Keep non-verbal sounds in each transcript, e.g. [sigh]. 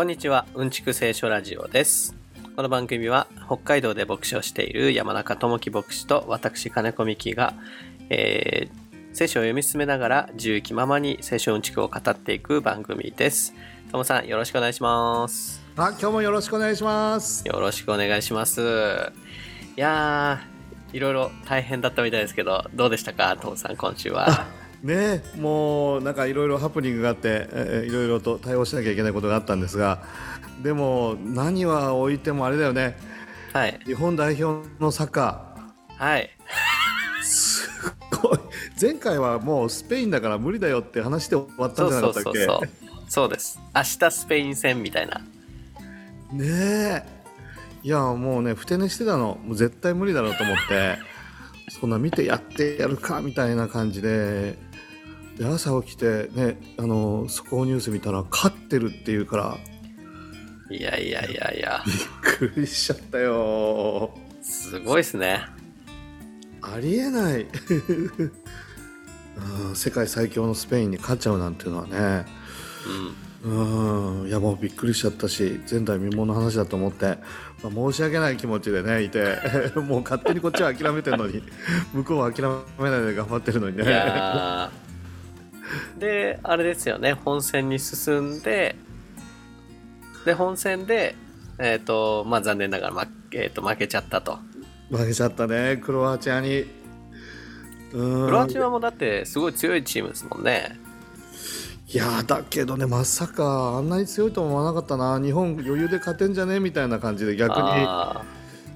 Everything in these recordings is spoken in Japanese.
こんにちは、うんちく聖書ラジオです。この番組は北海道で牧師をしている山中智樹牧師と私金子美希が、えー聖書を読み進めながら自由気ままに聖書うんちくを語っていく番組です。ともさんよろしくお願いします。あ、今日もよろしくお願いします。よろしくお願いします。いやー、いろいろ大変だったみたいですけど、どうでしたか、ともさん今週は？[laughs] ね、もうなんかいろいろハプニングがあって、えーいろいろと対応しなきゃいけないことがあったんですが、でも何は置いてもあれだよね。はい。日本代表のサッカはい。ー、すごい。前回はもうスペインだから無理だよって話で終わったんじゃなかったっけ？そう。そうです。明日スペイン戦みたいな。ねえ。いやもうねふて寝してたの。もう絶対無理だろうと思って、そんな見てやってやるかみたいな感じで。で朝起きてねあの速報ニュース見たら勝ってるっていうから。いやいやいやいや、びっくりしちゃったよ。すごいですね。ありえない、[laughs] うん、世界最強のスペインに勝っちゃうなんていうのはね。うん。うんいやもうびっくりしちゃったし前代未聞の話だと思って、まあ、申し訳ない気持ちでねいて。[laughs] もう勝手にこっちは諦めてるのに。向こうは諦めないで頑張ってるのにねで、あれですよね、本戦に進んで、で、本戦で、えっ、と、まあ残念ながら、まえーと負けちゃったと。負けちゃったねクロアチアに。うん。クロアチアもだってすごい強いチームですもんね。いやーだけどねまさかあんなに強いと思わなかったな。日本余裕で勝てんじゃね？みたいな感じで逆に。あ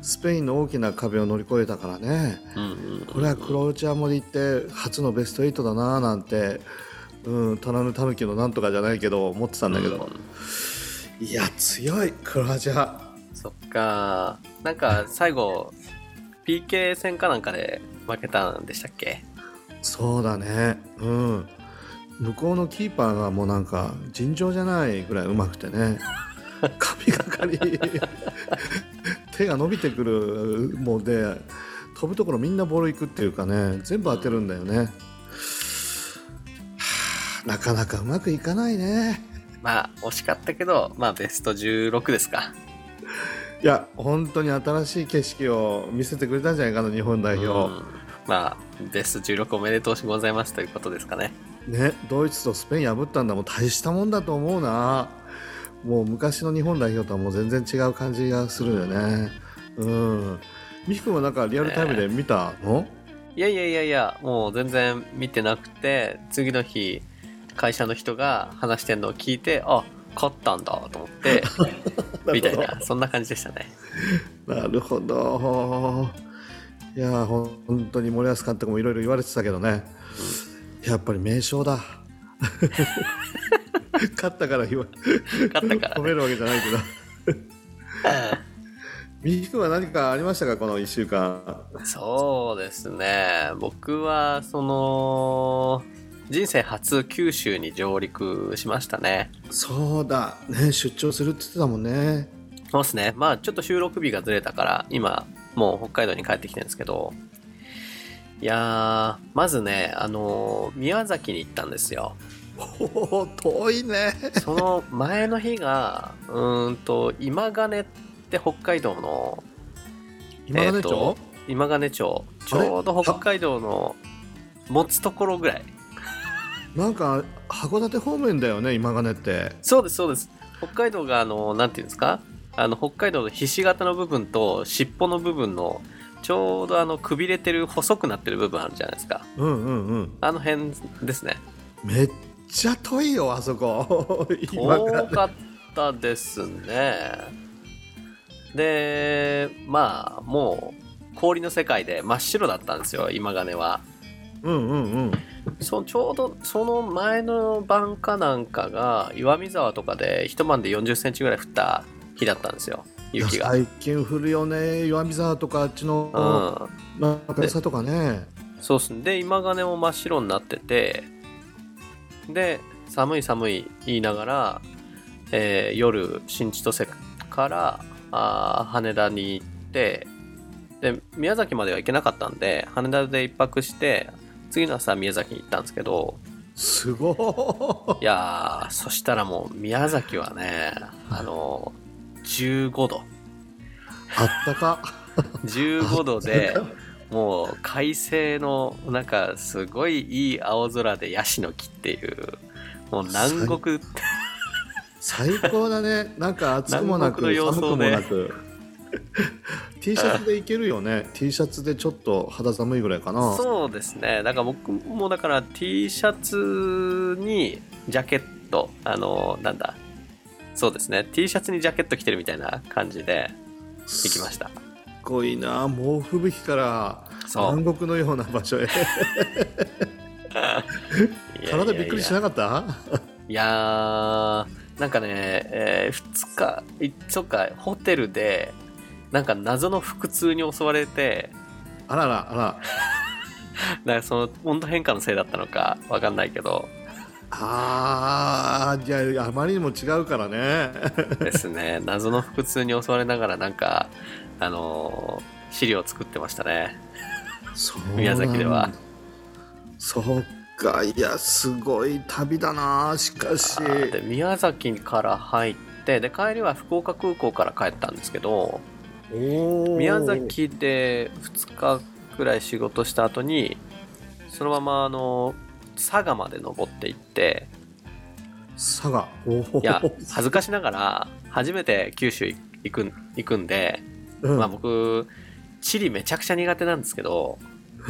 スペインの大きな壁を乗り越えたからね。これはクロアチアもで行って初のベスト8だなーなんてうん虎の狸のなんとかじゃないけど思ってたんだけど、いや強いクロアチア。そっか。なんか最後、PK 戦かなんかで負けたんでしたっけ？そうだね。うん。向こうのキーパーがもうなんか尋常じゃないぐらいうまくてね。[laughs] 神がかり手が伸びてくるもうで飛ぶところみんなボール行くっていうかね全部当てるんだよね、はあなかなかうまくいかないね。まあ、惜しかったけど、まあ、ベスト16ですか。いや本当に新しい景色を見せてくれたんじゃないかな日本代表、うん。まあ、ベスト16おめでとうございますということですかね。ねドイツとスペイン破ったんだもん大したもんだと思うなもう昔の日本代表とはもう全然違う感じがするよね。うん。美樹君はなんかリアルタイムで見た？の、いやいやいやいや、もう全然見てなくて、次の日、会社の人が話してんのを聞いて、あ、勝ったんだと思って、[laughs] みたいな、そんな感じでしたね。なるほど。いや本当に森保監督もいろいろ言われてたけどね、やっぱり名将だ [laughs] [laughs] 勝ったから言わ勝ったからね。褒めるわけじゃないけど美樹君は何かありましたか？この1週間そうですね。僕は、その、人生初九州に上陸しましたね。そうだね出張するって言ってたもんねそうですね。まあ、ちょっと収録日がずれたから、今、もう北海道に帰ってきてるんですけど、いやー、まずね、あのー宮崎に行ったんですよ。おお遠いねその前の日が、うーんと、今金って北海道の、今金町、えーと今金町、ちょうど北海道の持つところぐらい。なんか函館方面だよね今金ってそうです、そうです。北海道が、あの、なんていうんですか？あの、北海道のひし形の部分と尻尾の部分の、ちょうどあの、くびれてる、細くなってる部分あるじゃないですか。うんうんうんあの辺ですね。めっちゃ遠いよあそこ [laughs] 今遠金かったですね。で、まあ、もう、氷の世界で真っ白だったんですよ、今金は。うんうんうんそちょうどその前の晩かなんかが岩見沢とかで一晩で40センチぐらい降った日だったんですよ雪が。最近降るよね岩見沢とかあっちうのん、中草とかねそうっすねで今金も真っ白になっててで寒い寒い言いながら、えー夜新千歳からあー羽田に行ってで宮崎までは行けなかったんで羽田で一泊して次の朝宮崎に行ったんですけどすごい。やーそしたらもう宮崎はねあの15度。あったか。15度でもう快晴のなんかすごいいい青空でヤシの木っていうもう南国。最高だね。なんか暑くもなく寒くもなく。T シャツでいけるよね。T シャツでちょっと肌寒いぐらいかな。そうですね。だから僕もだから T シャツにジャケットあのなんだ。そうですね。T シャツにジャケット着てるみたいな感じで行きました。すごいな。猛吹雪から南国のような場所へ。体びっくりしなかった？いやーなんかね、え2日いそっかホテルでなんか謎の腹痛に襲われてあららあら。[laughs] なんかその温度変化のせいだったのかわかんないけど。あーいやあまりにも違うからね。ですね。謎の腹痛に襲われながらなんかあのー資料を作ってましたね宮崎では。そうか。いやすごい旅だなしかし。で宮崎から入ってで帰りは福岡空港から帰ったんですけど宮崎で2日くらい仕事した後にそのままあの佐賀まで登っていって佐賀。いや恥ずかしながら初めて九州行くん行くんで、うん。まあ、僕地理めちゃくちゃ苦手なんですけど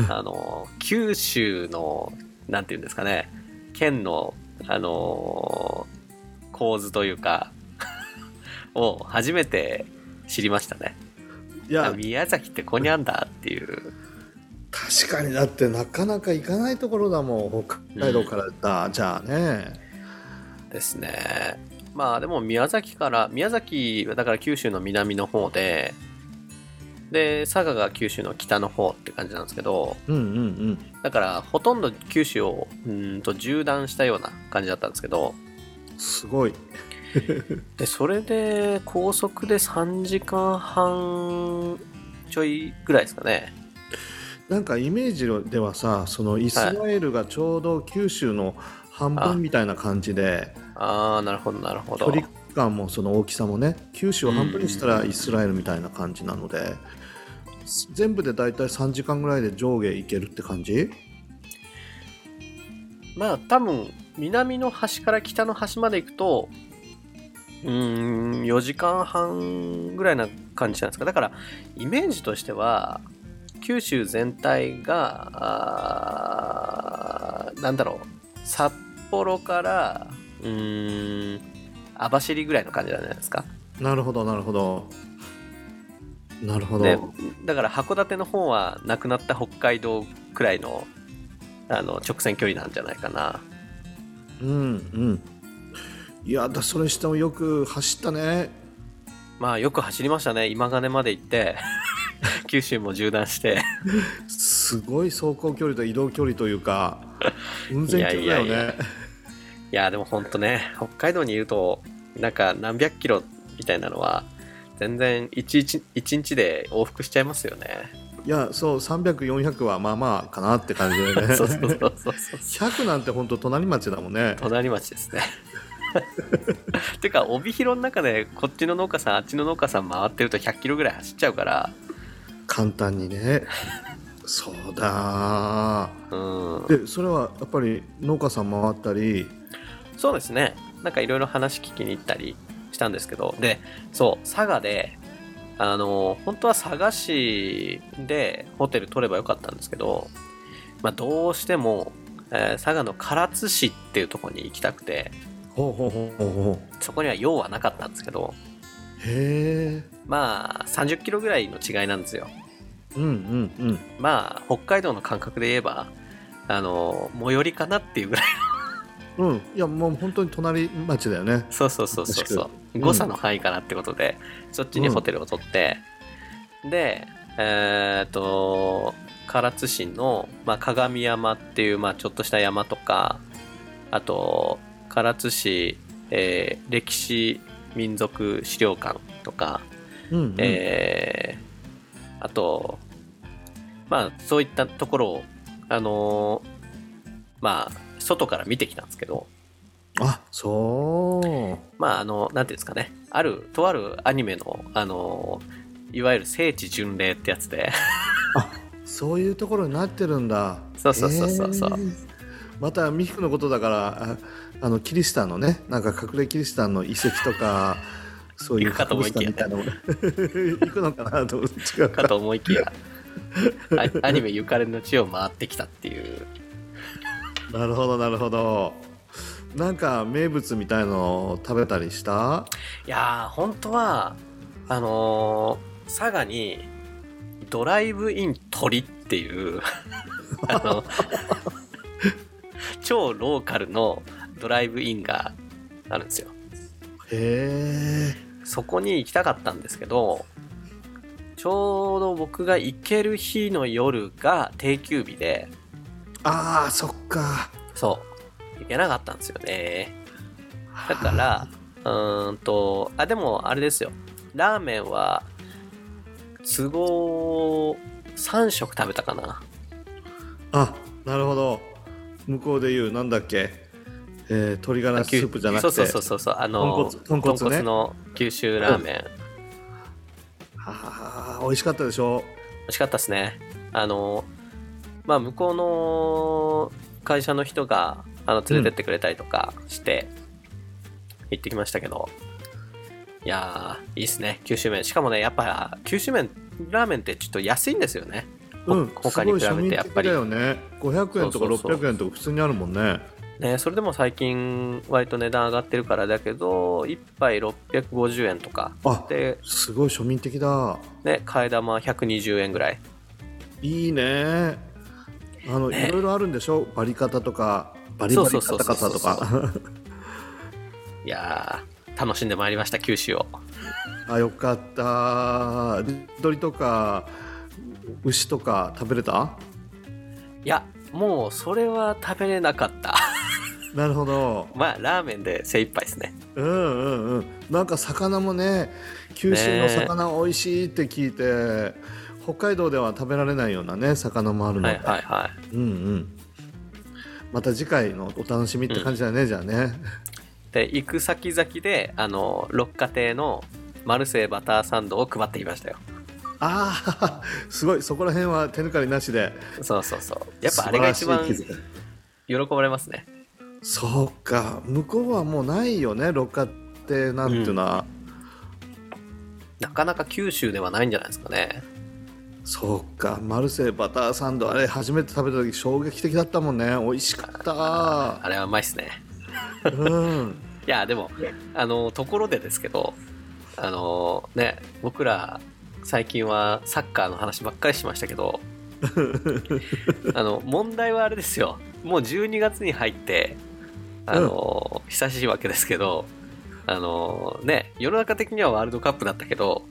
あの九州のなんていうんですかね県のあの構図というか [laughs] を初めて知りましたね。いやあ宮崎ってここにあんだっていう。確かにだってなかなか行かないところだもん北海道からだ、じゃあね。ですね。まあでも宮崎から宮崎はだから九州の南の方でで佐賀が九州の北の方って感じなんですけどうんうんうん。だからほとんど九州をうーんと縦断したような感じだったんですけどすごい。[laughs] でそれで高速で3時間半ちょいぐらいですかね。なんかイメージではさそのイスラエルがちょうど九州の半分みたいな感じで、ああなるほどなるほど。距離感もその大きさもね九州を半分にしたらイスラエルみたいな感じなので、全部でだいたい3時間ぐらいで上下行けるって感じ？まあ多分南の端から北の端まで行くとうーん4時間半ぐらいな感じなんですか？だからイメージとしては九州全体がなんだろう札幌からうーん網走ぐらいの感じなんじゃないですか？なるほどなるほど。なるほど、でだから函館の方はなくなった北海道くらいのあの直線距離なんじゃないかな。うんうん。いやだそれしてもよく走ったね。まあよく走りましたね。今金まで行って [laughs] 九州も縦断して。すごい走行距離と移動距離というか運転距離だよねいやいやいいやでもほんとね北海道にいるとなんか何百キロみたいなのは全然 1, 一日で往復しちゃいますよね。いやそう300400はまあまあかなって感じでね。[laughs] そうそうそうそうそう。100なんて本当隣町だもんね。隣町ですね。[laughs] てか帯広の中でこっちの農家さんあっちの農家さん回ってると100キロぐらい走っちゃうから。簡単にね。[laughs] そうだうん。でそれはやっぱり農家さん回ったり。そうですねなんかいろいろ話聞きに行ったりしたんですけどでそう佐賀であの本当は佐賀市でホテル取ればよかったんですけど、まあ、どうしても、えー佐賀の唐津市っていうところに行きたくてほうほうほうほうほそこには用はなかったんですけどうへえまあ30キロぐらいの違いなんですよ。うんうんうん。まあ北海道の感覚で言えばあの最寄りかなっていうぐらいうん。いやもう本当に隣町だよね。そうそうそうそうそう。うん誤差の範囲かなってことで、そっちにホテルを取って、でえーっと唐津市の、まあ、鏡山っていう、まあ、ちょっとした山とかあと唐津市、えー歴史民族資料館とか、うんうん。えーあとまあそういったところをあのーまあ外から見てきたんですけどあそう。まああのなんていうんですかね。あるとあるアニメのあのいわゆる聖地巡礼ってやつで。そういうところになってるんだ。そうそうそうそうそう。へー。またミヒクのことだからああのキリシタンのねなんか隠れキリシタンの遺跡とかそういうかと思いきや。ね博物館みたいなの。[laughs] 行くのかなと違うか。と思いきや。あアニメゆかりの地を回ってきたっていうなるほどなるほど。なんか名物みたいのを食べたりした？いやー本当はあのー佐賀にドライブイン鳥っていう [laughs] あの超ローカルのドライブインがあるんですよ。へえそこに行きたかったんですけどちょうど僕が行ける日の夜が定休日であーそっか。そう。行けなかったんですよね。だからうーんとあでもあれですよ。ラーメンは都合3食食べたかな。あなるほど。向こうで言うなんだっけ、えー、鶏ガラスープじゃなくて。そうそうそうそうあの豚骨豚骨ね。の九州ラーメン、美あー美味しかったでしょ。味しかったですね。あのまあ向こうの会社の人があの連れてってくれたりとかして行ってきましたけど、いやーいいっすね。九州麺。しかもねやっぱ九州麺ラーメンってちょっと安いんですよね。ほうん他に比べてやっぱり。だよね。500円とかそうそうそう。600円とか普通にあるもんね。ね、それでも最近割と値段上がってるからだけど1杯650円とかあですごい庶民的だ。ね替え玉120円ぐらい。いいねあの、ね。いろいろあるんでしょ？バリ方とかバリバリそうそうカそうそう。タカタとか。いやー楽しんでまいりました九州を。あよかった。鶏とか牛とか食べれた？いやもうそれは食べれなかった。なるほど。[laughs] まあラーメンで精一杯ですね。うんうんうん。なんか魚もね九州の魚美味しいって聞いて、北海道では食べられないようなね魚もあるので、はいはいはい。うんうん。また次回のお楽しみって感じだね、じゃあね。で行く先々であの六花亭のマルセイバターサンドを配ってきましたよ。ああすごい。そこら辺は手抜かりなしで。そうそうそう。やっぱあれが一番喜ばれますね。そうか。向こうはもうないよね六花ってなんていうのは、なかなか九州ではないんじゃないですかねそうかマルセイバターサンドあれ初めて食べた時衝撃的だったもんね。美味しかった。あれはうまいっすね。うん。[laughs] いやでもあのところでですけどあのね僕ら最近はサッカーの話ばっかりしましたけど [laughs] あの問題はあれですよ。もう12月に入ってあの、久しいわけですけどあのね世の中的にはワールドカップだったけど、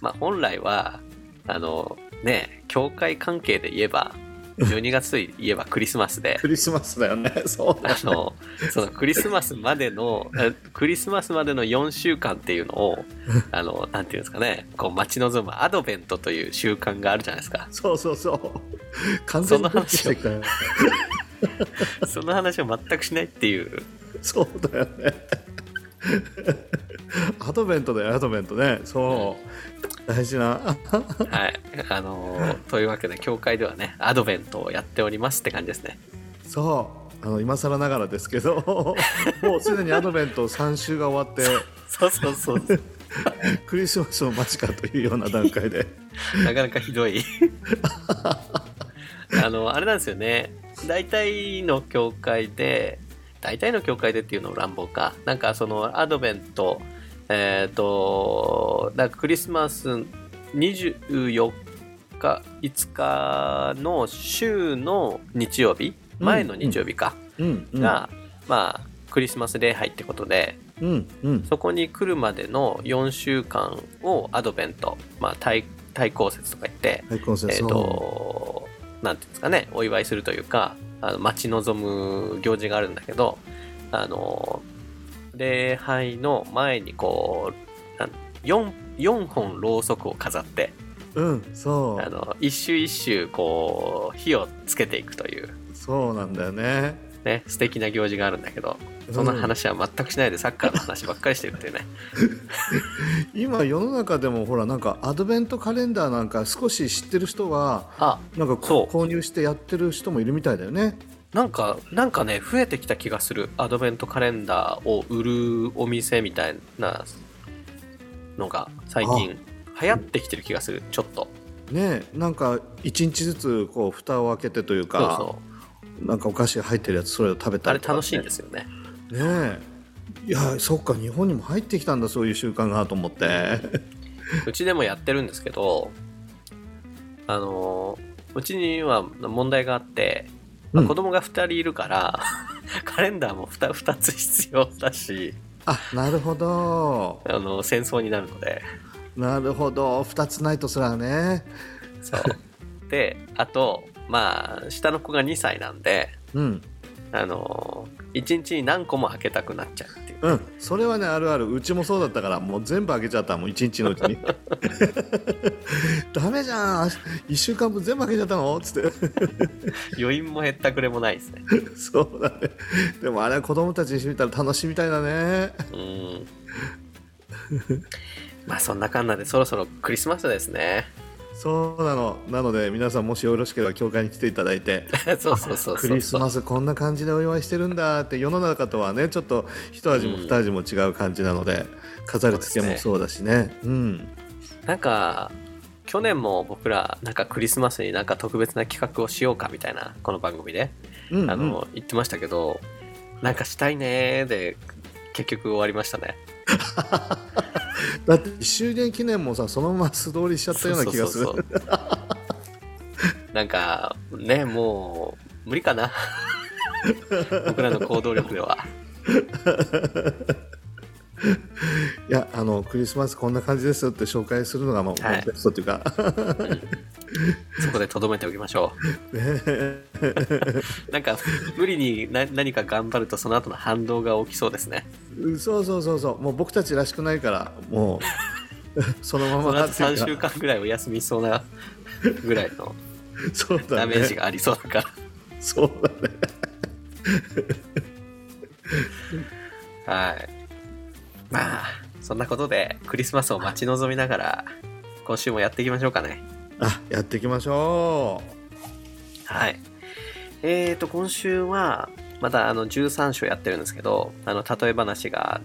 まあ、本来はあのね教会関係で言えば12月といえばクリスマスで。クリスマスだよね。[laughs] そうだあのそのクリスマスまでのあクリスマスまでの4週間っていうのをあのなんていうんですかね。こう待ち望むアドベントという習慣があるじゃないですか。そうそうそう。完全にしてきたよその話を全くしないっていう。そうだよね。アドベントだよアドベントね。そう大事な。はい。あのというわけで教会ではねアドベントをやっておりますって感じですね。そう。あの今更ながらですけど [laughs] もうすでにアドベント3週が終わってそうそうそうクリスマスを間近というような段階で。なかなかひどい。[laughs] あのあれなんですよね。大体の教会で大体の教会でっていうのも乱暴か。なんかそのアドベントえっ、となんかクリスマス24日5日の週の日曜日前の日曜日か、うんうんが、まあクリスマス礼拝ってことでうんうん。そこに来るまでの4週間をアドベント、まあ、対対抗節とか言って、えっ、と、なんていうんですかね、お祝いするというか、あの待ち望む行事があるんだけど、あの、礼拝の前にこう、なん 4, 4本ろうそくを飾って、うんそあの一周一周こう火をつけていくという。うそうなんだよね。ね素敵な行事があるんだけどそんな話は全くしないでサッカーの話ばっかりしてるっていうね。[laughs] 今世の中でもほらなんかアドベントカレンダーなんか少し知ってる人はあなんか購入してやってる人もいるみたいだよねなんかなんかね増えてきた気がする。アドベントカレンダーを売るお店みたいなのが最近流行ってきてる気がする。ちょっと。ねなんか一日ずつこう蓋を開けてというそうかそう。なんかお菓子が入ってるやつそれを食べたりとか、あれ楽しいんですよね。ねえ。いやそっか日本にも入ってきたんだそういう習慣がと思って。[laughs] うちでもやってるんですけどあのうちには問題があって、まあうん子供が2人いるから [laughs] カレンダーも 2, 2つ必要だし。あなるほど。あの戦争になるので。なるほど。2つないとすらね。そう。であとまあ下の子が2歳なんでうん。あの1日に何個も開けたくなっちゃうっていううん。それはねあるある。うちもそうだったからもう全部開けちゃった。もう一日のうちに。ダメじゃん。1週間分全部開けちゃったの？つって。余韻も減ったくれもないですね。そうだね。でもあれは子供たちにしてみたら楽しいみたいだね。うん。まあそんなかんなでそろそろクリスマスですねそうなの。なので皆さんもしよろしければ教会に来ていただいて。[laughs] そうそうそうクリスマスこんな感じでお祝いしてるんだって世の中とはねちょっと一味もうん二味も違う感じなので、飾り付けもそうだしね。うん。なんか去年も僕らなんかクリスマスになんか特別な企画をしようかみたいなこの番組で、うん。あの言ってましたけどなんかしたいねーで結局終わりましたね [laughs] だって1周年記念もさそのまま素通りしちゃったような気がする。なんかねもう無理かな。僕らの行動力では。[laughs] いやあのクリスマスこんな感じですって紹介するのがもうはいベストっていうか、そこでとどめておきましょね。う [laughs] なんか無理にな何か頑張るとその後の反動が起きそうですね。うんそうそうそうそう。もう僕たちらしくないからもう [laughs] そのままっていう3週間ぐらいお休みしそうなぐらいのそうだね。ダメージがありそうだから。そうだね。はい。まあ、そんなことで、クリスマスを待ち望みながら、今週もやっていきましょうかね。あやっていきましょはい。えーと、今週は、またあの13章やってるんですけど、あの、例え話が、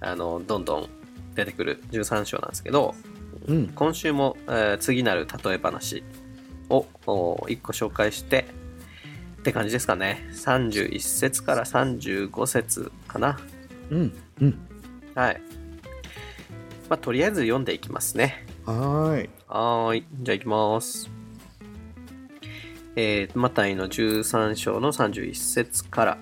あの、どんどん出てくる13章なんですけど、ううん今週も、えー次なる例え話を1個紹介して、って感じですかね。31節から35節かな。うんうんはい。まあ、とりあえず読んでいきますね。はーいはーい。じゃあ行きます。えー、マタイの13章の31節から。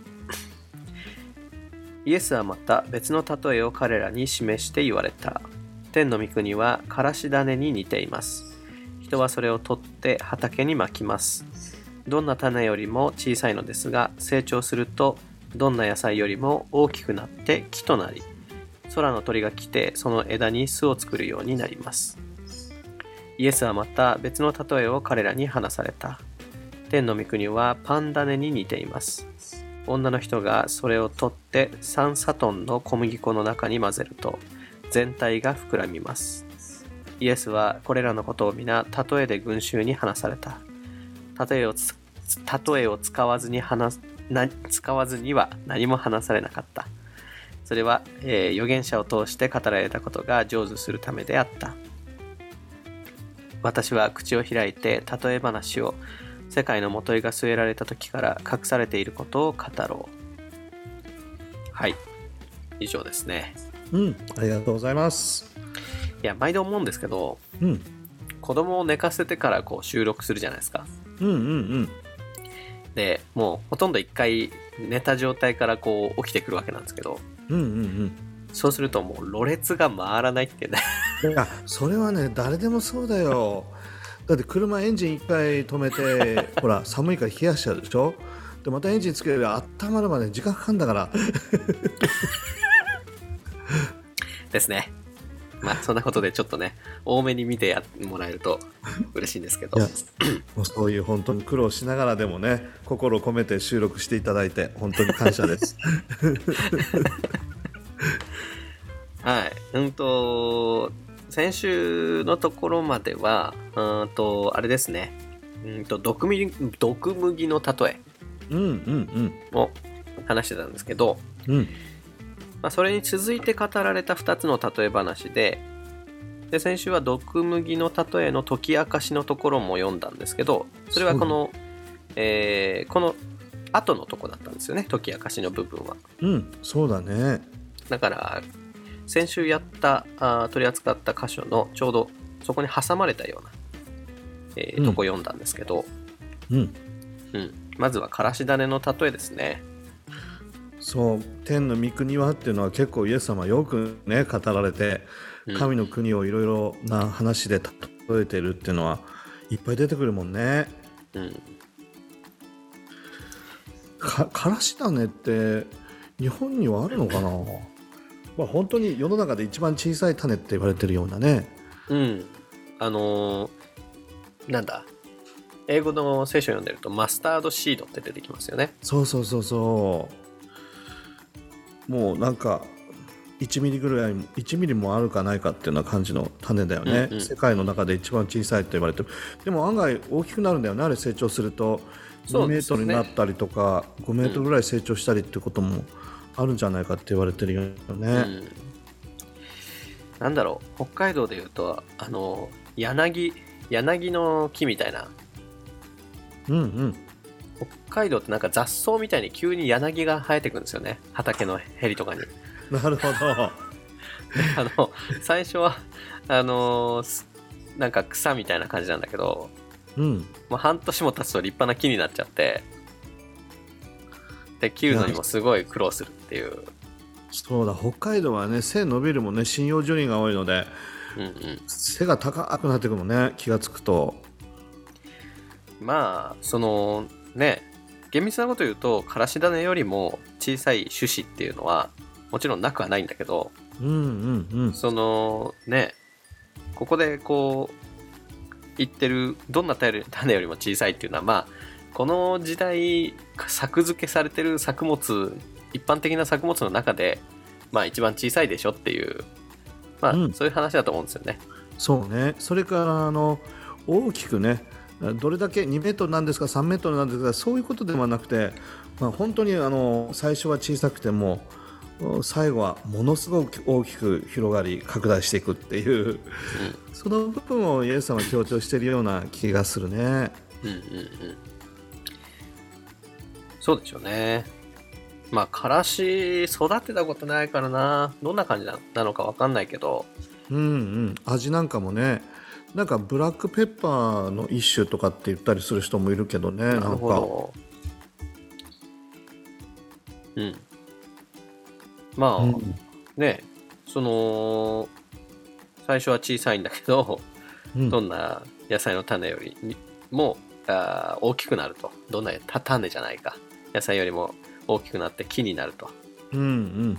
イエスはまた別の例えを彼らに示して言われた。天の御国はからし種に似ています。人はそれを取って畑にまきます。どんな種よりも小さいのですが、成長するとどんな野菜よりも大きくなって木となり、空の鳥が来てその枝に巣を作るようになります。イエスはまた別の例えを彼らに話された。天の御国はパン種に似ています。女の人がそれを取って3サトンの小麦粉の中に混ぜると全体が膨らみます。イエスはこれらのことを皆例えで群衆に話された。例えを例えを使わずに話す使わずには何も話されなかった。それは、えー預言者を通して語られたことが成就するためであった。私は口を開いて例え話を世界のもといが据えられた時から隠されていることを語ろう。はい。以上ですね。うんありがとうございますいや、毎度思うんですけど、うん子供を寝かせてからこう収録するじゃないですか。うんうんうんで、もうほとんど一回寝た状態からこう起きてくるわけなんですけど、うんうんそうするともうろれつが回らないってね。それはね誰でもそうだよ。[laughs] だって車エンジン一回止めて [laughs] ほら寒いから冷やしちゃうでしょ？でまたエンジンつければ温まるまで時間かかるんだから。[laughs] ですね。まあそんなことでちょっとね多めに見てやってもらえると嬉しいんですけど。もうそういう本当に苦労しながらでもね心を込めて収録していただいて本当に感謝ですはい。うんと先週のところまではうんとあれですね。うんと毒麦毒麦の例え。うんうんを話してたんですけど、うん。うんまあ、それに続いて語られた2つの例え話でで先週は毒麦の例えの解き明かしのところも読んだんですけどそれはこの、えーこの後のとこだったんですよね。解き明かしの部分は。うんそうだね。だから先週やったあー取り扱った箇所のちょうどそこに挟まれたような、えーうん。とこ読んだんですけど、うん。うん。まずはからし種の例えですね。そう。天の御国はっていうのは結構イエス様よくね語られてうん。神の国をいろいろな話で例えてるっていうのはいっぱい出てくるもんね。うん。かからし種って日本にはあるのかな？まあ本当に世の中で一番小さい種って言われてるようなね。うん。あのーなんだ。英語の聖書を読んでると、マスタードシードって出てきますよね。そうそうそうそう。もうなんか1ミリぐらい1ミリもあるかないかっていうような感じの種だよね、うんうん。世界の中で一番小さいと言われてる。でも案外大きくなるんだよねあれ成長すると。2メートルになったりとか、5メートルぐらい成長したりってこともあるんじゃないかって言われてるよね、うん。なんだろう。北海道で言うと、あのー柳、柳の木みたいな。うん、うん北海道ってなんか雑草みたいに急に柳が生えてくるんですよね。畑のへりとかに。なるほど [laughs] あの、最初は、あのなんか草みたいな感じなんだけど、うんもう半年も経つと立派な木になっちゃって、で、切るのにもすごい苦労するっていう。そうだ北海道はね背伸びるもんね針葉樹林が多いのでうんうん。背が高くなってくるもんね気がつくとまあ、その、ね、厳密なこと言うと、からし種よりも小さい種子っていうのは、もちろんなくはないんだけど、うんうんうんその、ね、ここでこう、言ってる、どんな種よりも小さいっていうのは、まあ、この時代、作付けされてる作物、一般的な作物の中で、まあ一番小さいでしょっていう、まあ、うんそういう話だと思うんですよね。そうねそれからあの大きくねどれだけ2メートルなんですか3メートルなんですかそういうことではなくて、まあ、本当にあの最初は小さくても最後はものすごく大きく広がり拡大していくっていうその部分をイエス様は強調しているような気がするね。うんうんうん。そうでしょうね。まあ、からし育てたことないからな。どんな感じななのかわかんないけど。うんうん、味なんかもねなんかブラックペッパーの一種とかって言ったりする人もいるけどねなるほかど。うん。まあ、うんね、その、最初は小さいんだけど、うんどんな野菜の種よりもあー大きくなると。どんなた種じゃないか。野菜よりも大きくなって木になると。うんうん、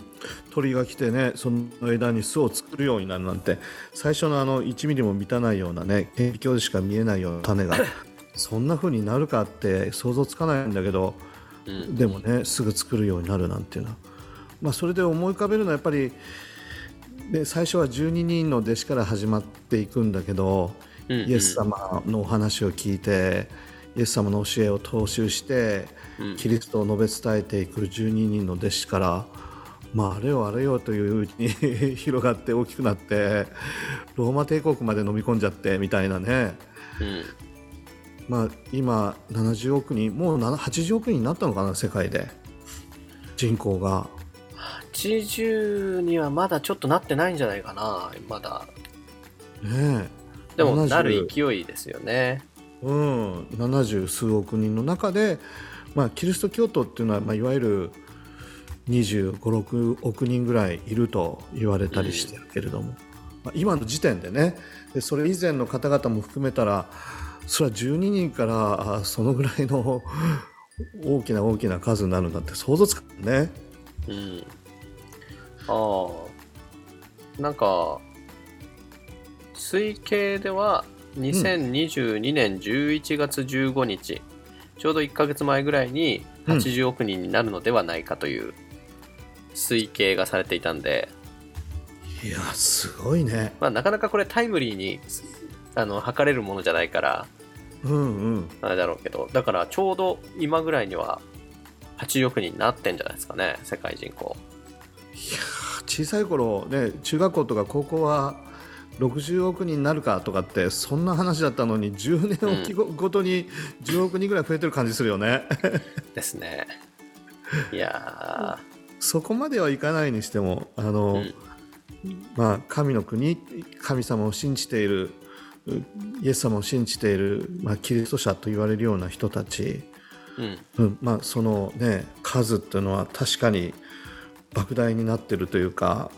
鳥が来てねその枝に巣を作るようになるなんて最初のあの1ミリも満たないようなね顕微鏡でしか見えないような種が [laughs] そんな風になるかって想像つかないんだけどうん。でもねすぐ作るようになるなんていうのは、まあ、それで思い浮かべるのはやっぱりで最初は12人の弟子から始まっていくんだけどうんうんイエス様のお話を聞いてイエス様の教えを踏襲してうんキリストを述べ伝えていく12人の弟子から、まあ、あれよあれよといううちに [laughs] 広がって大きくなってローマ帝国まで飲み込んじゃってみたいなね、うん。まあ、今70億人もう7 80億人になったのかな世界で人口が。80にはまだちょっとなってないんじゃないかな、まだ。ねえでも、70なる勢いですよね。うん、70数億人の中で、まあ、キリスト教徒っていうのは、まあ、いわゆる2 5 6億人ぐらいいると言われたりしてるけれども、まあ、今の時点でねでそれ以前の方々も含めたらそれは12人からあそのぐらいの [laughs] 大きな大きな数になるんだって想像つかないね。うん。ああ。なんか、推計では2022年11月15日、ちょうど1ヶ月前ぐらいに80億人になるのではないかという推計がされていたんで、いやすごいね。まあ、なかなかこれタイムリーにあの測れるものじゃないからうんうん。あれだろうけどだからちょうど今ぐらいには80億人になってんじゃないですかね世界人口。いや小さい頃ね中学校とか高校は60億人になるかとかってそんな話だったのに10年おきごごとに10億人ぐらい増えてる感じするよね。ですね。いやそこまではいかないにしてもあの、ー、うん。まあ、神の国神様を信じているうイエス様を信じている、まあ、キリスト者と言われるような人たち、うん。うん。まあ、その、ね、数っていうのは確かに莫大になってるというか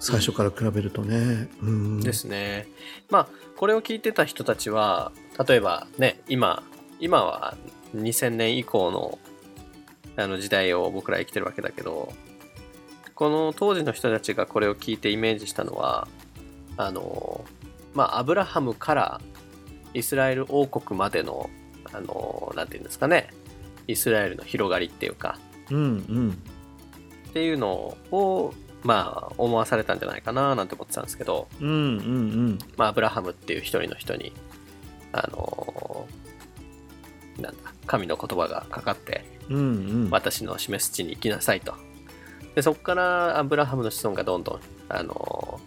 最初から比べるとね。うん。ですね。まあこれを聞いてた人たちは例えばね今今は2000年以降のあの時代を僕ら生きてるわけだけどこの当時の人たちがこれを聞いてイメージしたのはあのまあアブラハムからイスラエル王国までのあのなんていうんですかねイスラエルの広がりっていうかうんうん。っていうのをまあ思わされたんじゃないかななんて思ってたんですけどうんうんまあ、アブラハムっていう一人の人に、あのーなんだ、神の言葉がかかって、うんうん私の示す地に行きなさいと。で、そこからアブラハムの子孫がどんどん、あの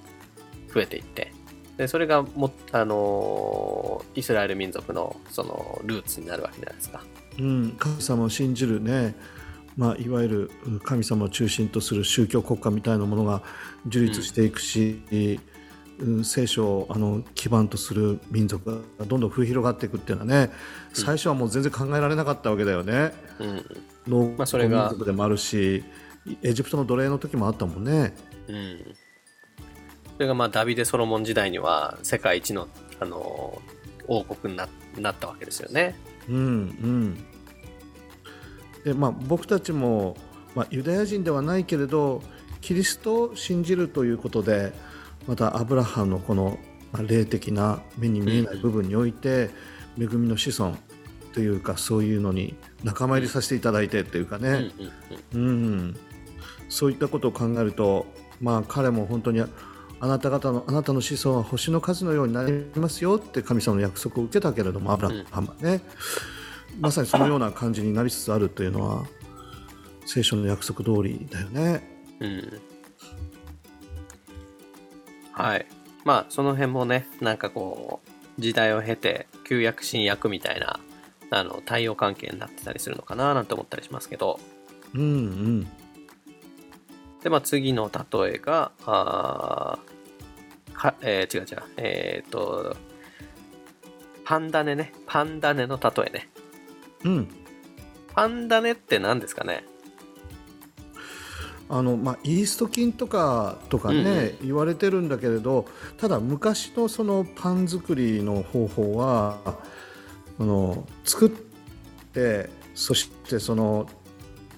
ー増えていって、で、それがも、あのーイスラエル民族の、その、ルーツになるわけじゃないですか。うん、神様を信じるね、まあ、いわゆるうん神様を中心とする宗教国家みたいなものが樹立していくし、うん聖書をあの基盤とする民族がどんどん増え広がっていくっていうのはね最初はもう全然考えられなかったわけだよね。うん。農まあそれが民族でもあるしエジプトの奴隷の時もあったもんね。うん。それがまあ、ダビデ・ソロモン時代には、世界一の、あのー王国にななったわけですよね。うんうんでまあ、僕たちも、まあ、ユダヤ人ではないけれどキリストを信じるということでまたアブラハムのこの、まあ、霊的な目に見えない部分において、恵みの子孫というかそういうのに仲間入りさせていただいてというかうんうんね、うん。そういったことを考えると、まあ、彼も本当にあなた方のあなたの子孫は星の数のようになりますよって神様の約束を受けたけれどもアブラハムはね、まさにそのような感じになりつつあるというのは聖書の約束通りだよね。うん。うん。はい。まあ、その辺もね、なんかこう、時代を経て、旧約、新約みたいな、あの、対応関係になってたりするのかななんて思ったりしますけど。うんうんで、まあ、次の例えが、あーは、えー違う違う、えっ、と、パンダネね。パンダネの例えね。うん。パンダネって何ですかね？あのまあ、イースト菌とかとかね、言われてるんだけれどただ昔のそのパン作りの方法はあの作ってそしてその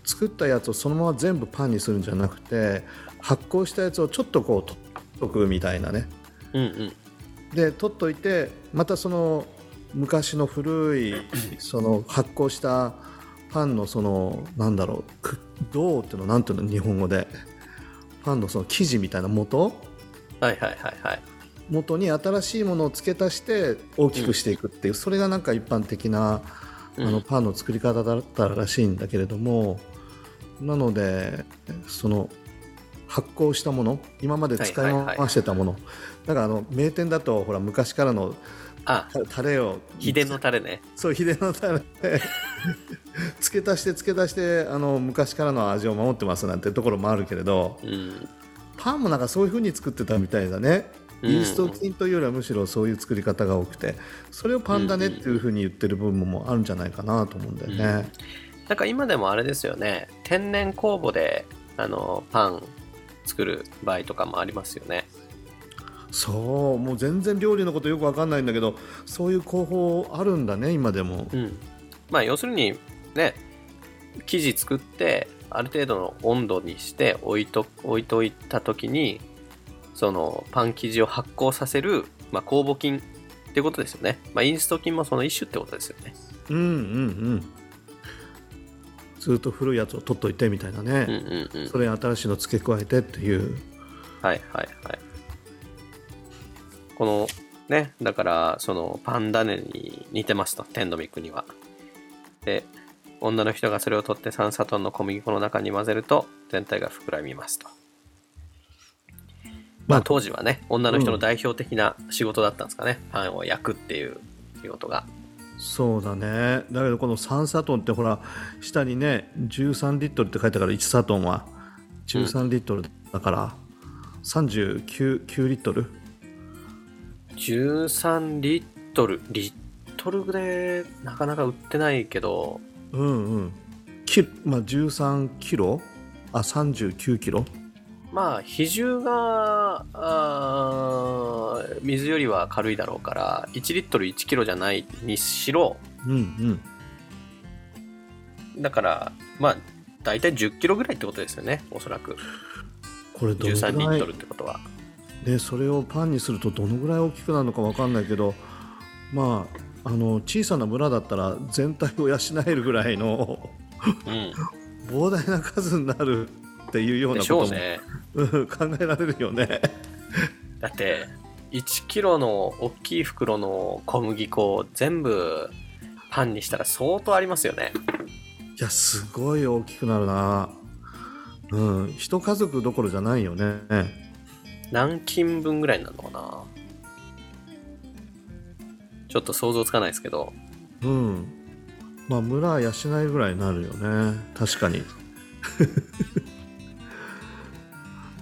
作ったやつをそのまま全部パンにするんじゃなくて発酵したやつをちょっとこう取っとくみたいなね。うんうん。で取っといてまたその昔の古い [clears throat] その発酵したパンのそのなんだろうく銅っていうのなんていうの日本語で。パンのその生地みたいな元？はいはいはいはい。元に新しいものを付け足して大きくしていくっていう、それがなんか一般的なあうん。のパンの作り方だったらしいんだけれども、なのでその発酵したもの今まで使い回してたもの、だからあの名店だとほら昔からのあ、たタレを秘伝のタレね。そう秘伝のタレ [laughs] 付け足して付け足してあの昔からの味を守ってますなんてところもあるけれどうん。パンもなんかそういう風に作ってたみたいだねイうんースト菌というよりはむしろそういう作り方が多くてそれをパンだねっていう風に言ってる部分もあるんじゃないかなと思うんだよね。なんか今でもあれですよね。天然酵母で、あの、パン作る場合とかもありますよね。そうもう全然料理のことよくわかんないんだけどそういう工法あるんだね今でも。うん。まあ要するに、ね、生地作って、ある程度の温度にして置いと置いといた時にそのパン生地を発酵させる、まあ、酵母菌ってことですよね。まあ、インスト菌もその一種ってことですよね。うんうんうんずっと古いやつを取っといてみたいなね、うんうんうん。それに新しいの付け加えてっていうはいはいはい。このね、だからそのパンダネに似てますと、天の御国は。で、女の人がそれを取って3砂糖の小麦粉の中に混ぜると全体が膨らみますと。まあ当時はね、女の人の代表的な仕事だったんですかね。パンを焼くっていう仕事が。そうだねだけどこの3サトンってほら下にね13リットルって書いてあるから1サトンは13リットルだから、39 9リットル13リットル。リットルでなかなか売ってないけど、うんうん。きまあ13キロ？あ39キロ？まあ比重があー水よりは軽いだろうから1リットル1キロじゃないにしろ。うんうん。だからまあ大体10キロぐらいってことですよねおそらく。これどの13リットぐらいルってことはでそれをパンにするとどのぐらい大きくなるのかわかんないけどまああの小さな村だったら全体を養えるぐらいのう膨大な数になるっていうようなことも、ねうん考えられるよね。だって1キロの大きい袋の小麦粉を全部パンにしたら相当ありますよねいやすごい大きくなるな。うん、一家族どころじゃないよね。何斤分ぐらいになるのかな？ちょっと想像つかないですけどうん。まあ村養えるぐらいになるよね。確かに。[laughs]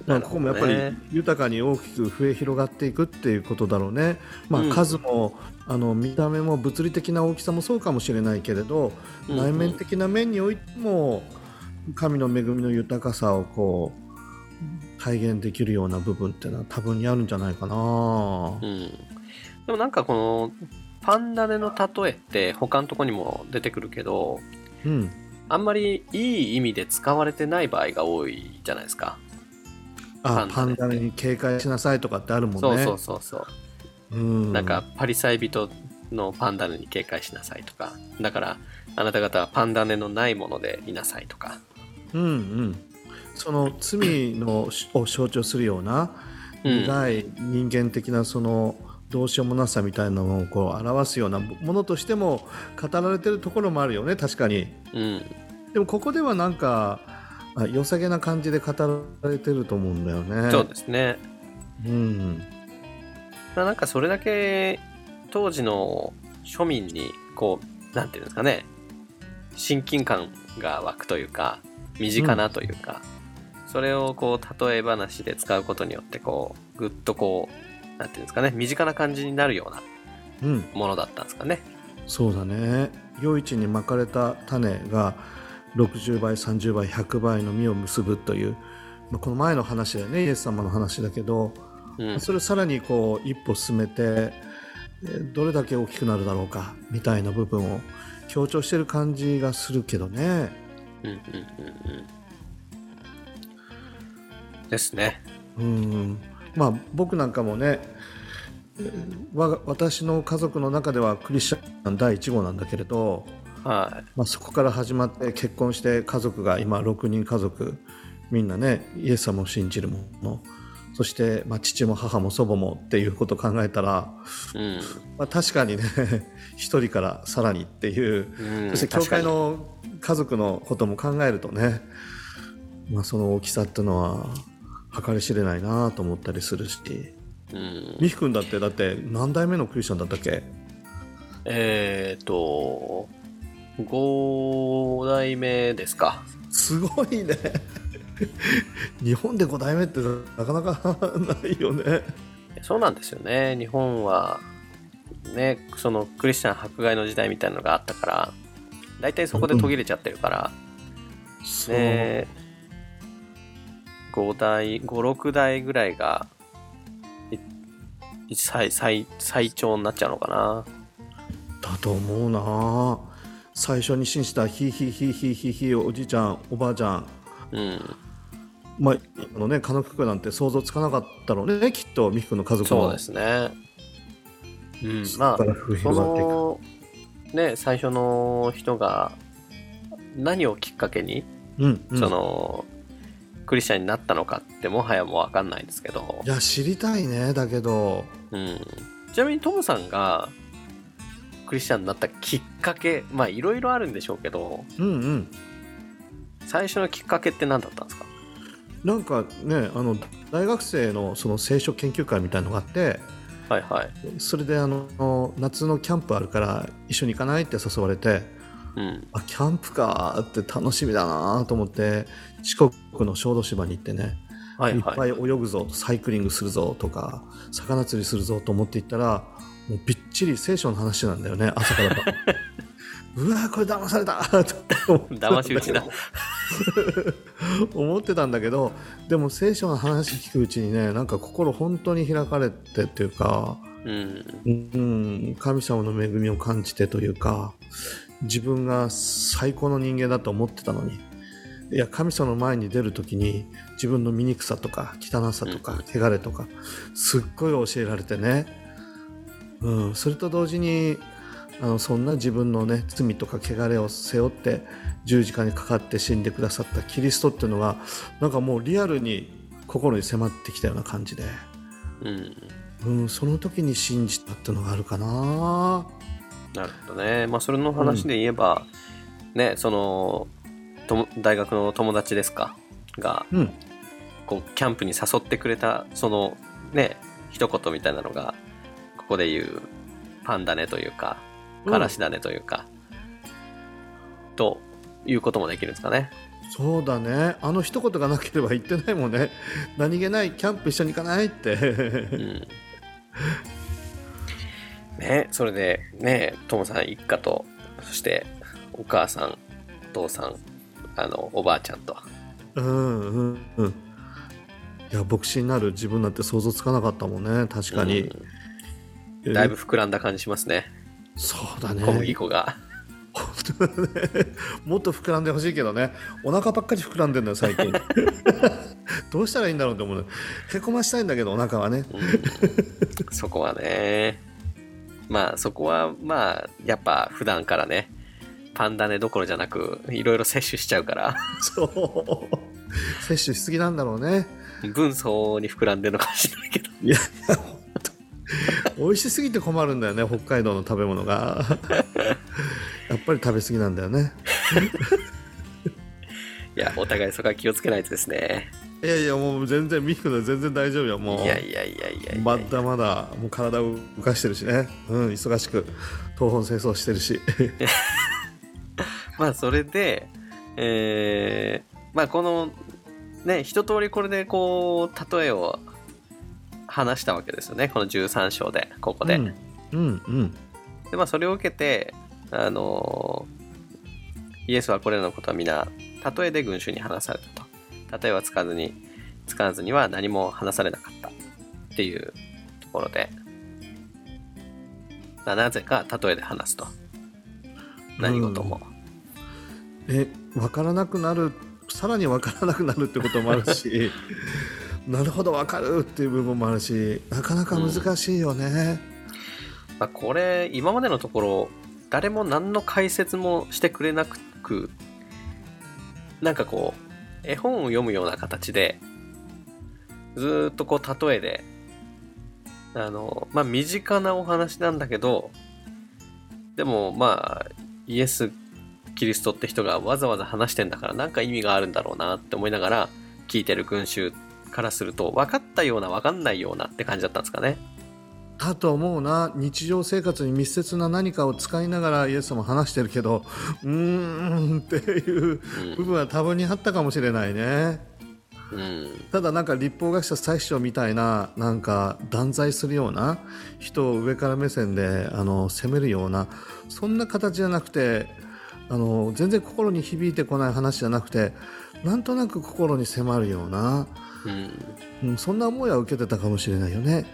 まあここもやっぱり豊かに大きく増え広がっていくっていうことだろうね。まあうん数も、あの見た目も物理的な大きさもそうかもしれないけれど、うんうん内面的な面においても神の恵みの豊かさをこう体現できるような部分っていうのは多分にあるんじゃないかな。うん、でもなんかこのパンダネの例えって他のとこにも出てくるけどうん。あんまりいい意味で使われてない場合が多いじゃないですか、パンダネあパンダネに警戒しなさいとかってあるもんね。そうそうそうそう、うん、なんかパリサイ人のパンダネに警戒しなさいとか。だからあなた方はパンダネのないものでいなさいとか。うんうん、その罪のを象徴するようなうん。苦い人間的なそのどうしようもなさみたいなのをこう表すようなものとしても語られてるところもあるよね確かに。うん。でもここではなんかあ良さげな感じで語られてると思うんだよね。そうですね。うん。まあなんかそれだけ当時の庶民にこうなんていうんですかね。親近感が湧くというか身近なというか、それをこう例え話で使うことによってこうぐっとこうなんていうんですかね身近な感じになるようなうん。ものだったんですかね。そうだね。余市にまかれた種が60倍30倍100倍の実を結ぶという、まあ、この前の話だよね。イエス様の話だけど、うん。それをさらにこう一歩進めてえーどれだけ大きくなるだろうかみたいな部分を強調してる感じがするけどね。うんうんうんうんですね。うん。まあ僕なんかもねえー我が私の家族の中ではクリスチャン第1号なんだけれど、はまあ、そこから始まって結婚して家族が今6人家族みんなねイエス様を信じるものそして、まあ、父も母も祖母もっていうことを考えたら、いうん。まあ、確かにね [laughs] 一人からさらにっていう、うんそして教会の家族のことも考えるとね、まあ、その大きさっていうのは計り知れないなと思ったりするし。にうん。美樹君だってだって何代目のクリスチャンだったっけ？えっ、と5代目ですか。すごいね。[laughs] 日本で5代目ってなかなかないよね。そうなんですよね。日本はねそのクリスチャン迫害の時代みたいなのがあったから大体そこで途切れちゃってるから、そう、ね5代56代ぐらいがい最最最長になっちゃうのかな。だと思うな。最初に信じたヒーヒーヒーヒーヒーヒーおじいちゃんおばあちゃん。うん。まああのね家族なんて想像つかなかったろうねきっと美福の家族も。そうですね。うん、まあそのね最初の人が何をきっかけに、うん、うん。そのクリスチャンになったのかってもはやもう分かんないんですけど。い、や知りたいねだけど。うん、ちなみにトムさんがクリスチャンになったきっかけまあいろいろあるんでしょうけど。うんうん。最初のきっかけって何だったんですか？なんかねあの大学生のその聖書研究会みたいのがあって。はいはい、それであの夏のキャンプあるから一緒に行かないって誘われて。うん、あキャンプかーって楽しみだなーと思って四国の小豆島に行ってね、はいい。っぱはいい泳ぐぞサイクリングするぞとか魚釣りするぞと思って行ったらもうびっちり聖書の話なんだよね朝から晩。[laughs] うわーこれ騙された！と騙し討ちだ。思ってたんだけどでも聖書の話聞くうちにねなんか心本当に開かれてっていうか、うん。うん、神様の恵みを感じてというか自分が最高の人間だと思ってたのにいや神様の前に出る時に自分の醜さとか汚さとかうん汚れとかすっごい教えられてね、うん、それと同時にあのそんな自分のね罪とか汚れを背負って十字架にかかって死んでくださったキリストっていうのがなんかもうリアルに心に迫ってきたような感じで、うんうん、その時に信じたっていうのがあるかな。なるほどね。まあ、それの話で言えば、ね、その、とも大学の友達ですか？が、うん。こう、キャンプに誘ってくれた、その、ね、一言みたいなのが、ここで言う、パンだねというか、うん。からしだねというか、ということもできるんですかね？そうだね。あの一言がなければ言ってないもんね。[laughs] 何気ないキャンプ一緒に行かないって。[laughs] うん。ね、それで、ね、トモさん一家と、そして、お母さん、お父さん、あの、おばあちゃんと、うんうんうん。いや牧師になる自分なんて想像つかなかったもんね。確かに、うん。だいぶ膨らんだ感じしますね。そうだね。小麦粉が。本当だね。もっと膨らんでほしいけどね。お腹ばっかり膨らんでんだよ最近。[laughs] どうしたらいいんだろうって思うへこましたいんだけどお腹はね。うん。そこはね。まあそこはまあやっぱ普段からね、パンダネどころじゃなく、いろいろ摂取しちゃうから、そう。摂取しすぎなんだろうね。分相応に膨らんでるのかもしれないけど。いや美味しすぎて困るんだよね北海道の食べ物が。やっぱり食べ過ぎなんだよね。いや、お互いそこは気をつけないとですね。いやいやもう全然ミックで全然大丈夫よもう。いやいやいやいやいやまだまだもう体を動かしてるしね。うん忙しく東本清掃してるしまあそれで、えーまあこのね一通りこれでこう例えを話したわけですよね。この13章でここで、うんうんうん。でまあそれを受けてあのイエスはこれらのことは皆例えで群衆に話されたと。例えはつかずに使わずには何も話されなかった。っていうところで。まあなぜか例えで話すと。何事も、え分からなくなるさらに分からなくなるってこともあるし [laughs] なるほど分かるっていう部分もあるしなかなか難しいよね、まあ、これ今までのところ誰も何の解説もしてくれなくなんかこう絵本を読むような形でずーっとこう例えであのまあ身近なお話なんだけどでもまあイエス・キリストって人がわざわざ話してんだからなんか意味があるんだろうなって思いながら聞いてる群衆からすると分かったような分かんないようなって感じだったんですかね。だと思うな。日常生活に密接な何かを使いながらイエス様話してるけどうーんっていう部分は多分にあったかもしれないね。うん。ただなんか立法学者最初みたいななんか断罪するような人を上から目線であの責めるようなそんな形じゃなくてあの全然心に響いてこない話じゃなくてなんとなく心に迫るような、うん。うん、そんな思いは受けてたかもしれないよね。